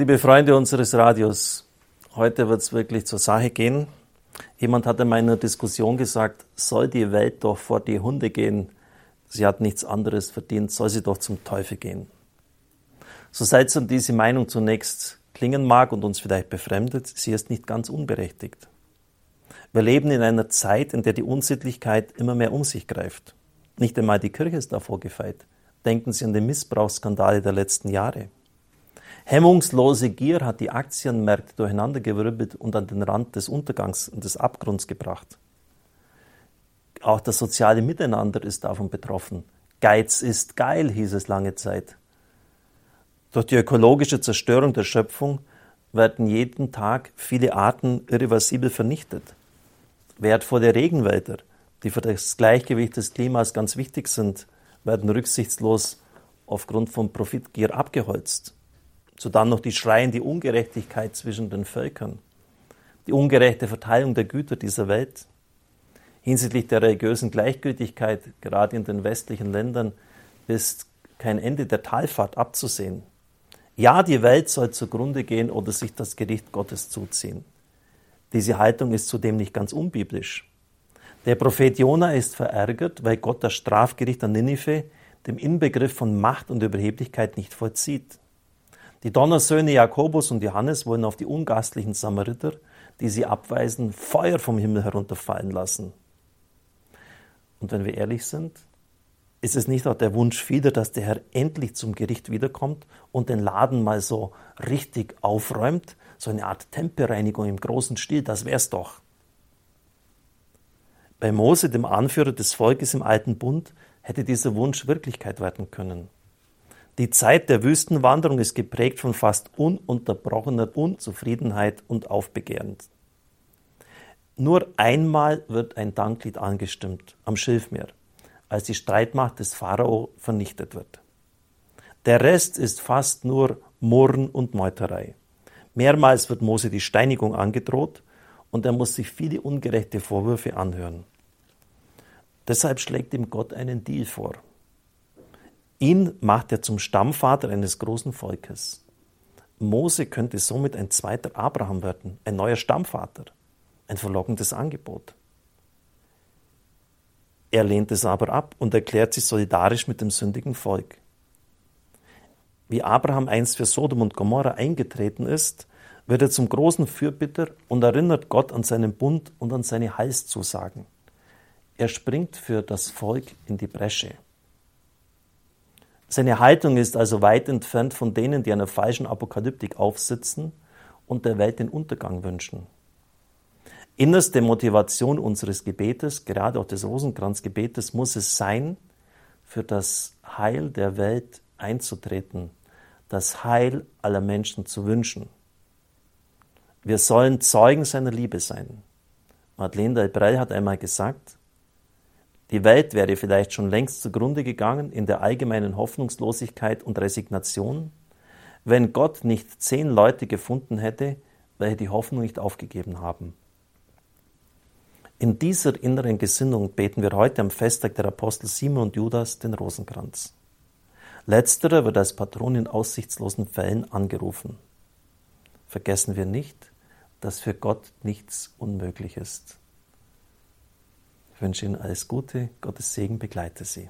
Liebe Freunde unseres Radios, heute wird es wirklich zur Sache gehen. Jemand hat in meiner Diskussion gesagt, soll die Welt doch vor die Hunde gehen, sie hat nichts anderes verdient, soll sie doch zum Teufel gehen. So seltsam diese Meinung zunächst klingen mag und uns vielleicht befremdet, sie ist nicht ganz unberechtigt. Wir leben in einer Zeit, in der die Unsittlichkeit immer mehr um sich greift. Nicht einmal die Kirche ist davor gefeit. Denken Sie an die Missbrauchsskandale der letzten Jahre. Hemmungslose Gier hat die Aktienmärkte durcheinandergewirbelt und an den Rand des Untergangs und des Abgrunds gebracht. Auch das soziale Miteinander ist davon betroffen. Geiz ist geil, hieß es lange Zeit. Durch die ökologische Zerstörung der Schöpfung werden jeden Tag viele Arten irreversibel vernichtet. Wertvolle Regenwälder, die für das Gleichgewicht des Klimas ganz wichtig sind, werden rücksichtslos aufgrund von Profitgier abgeholzt. So dann noch die schreiende Ungerechtigkeit zwischen den Völkern, die ungerechte Verteilung der Güter dieser Welt. Hinsichtlich der religiösen Gleichgültigkeit, gerade in den westlichen Ländern, ist kein Ende der Talfahrt abzusehen. Ja, die Welt soll zugrunde gehen oder sich das Gericht Gottes zuziehen. Diese Haltung ist zudem nicht ganz unbiblisch. Der Prophet Jona ist verärgert, weil Gott das Strafgericht an Ninive, dem Inbegriff von Macht und Überheblichkeit, nicht vollzieht. Die Donnersöhne Jakobus und Johannes wollen auf die ungastlichen Samariter, die sie abweisen, Feuer vom Himmel herunterfallen lassen. Und wenn wir ehrlich sind, ist es nicht auch der Wunsch vieler, dass der Herr endlich zum Gericht wiederkommt und den Laden mal so richtig aufräumt? So eine Art Tempelreinigung im großen Stil, das wär's doch. Bei Mose, dem Anführer des Volkes im alten Bund, hätte dieser Wunsch Wirklichkeit werden können. Die Zeit der Wüstenwanderung ist geprägt von fast ununterbrochener Unzufriedenheit und Aufbegehren. Nur einmal wird ein Danklied angestimmt am Schilfmeer, als die Streitmacht des Pharao vernichtet wird. Der Rest ist fast nur Murren und Meuterei. Mehrmals wird Mose die Steinigung angedroht und er muss sich viele ungerechte Vorwürfe anhören. Deshalb schlägt ihm Gott einen Deal vor. Ihn macht er zum Stammvater eines großen Volkes. Mose könnte somit ein zweiter Abraham werden, ein neuer Stammvater. Ein verlockendes Angebot. Er lehnt es aber ab und erklärt sich solidarisch mit dem sündigen Volk. Wie Abraham einst für Sodom und Gomorra eingetreten ist, wird er zum großen Fürbitter und erinnert Gott an seinen Bund und an seine Heilszusagen. Er springt für das Volk in die Bresche. Seine Haltung ist also weit entfernt von denen, die einer falschen Apokalyptik aufsitzen und der Welt den Untergang wünschen. Innerste Motivation unseres Gebetes, gerade auch des Rosenkranzgebetes, muss es sein, für das Heil der Welt einzutreten, das Heil aller Menschen zu wünschen. Wir sollen Zeugen seiner Liebe sein. Madeleine Delbrel hat einmal gesagt, die Welt wäre vielleicht schon längst zugrunde gegangen in der allgemeinen Hoffnungslosigkeit und Resignation, wenn Gott nicht zehn Leute gefunden hätte, welche die Hoffnung nicht aufgegeben haben. In dieser inneren Gesinnung beten wir heute am Festtag der Apostel Simon und Judas den Rosenkranz. Letzterer wird als Patron in aussichtslosen Fällen angerufen. Vergessen wir nicht, dass für Gott nichts unmöglich ist. Ich wünsche Ihnen alles Gute, Gottes Segen begleite Sie.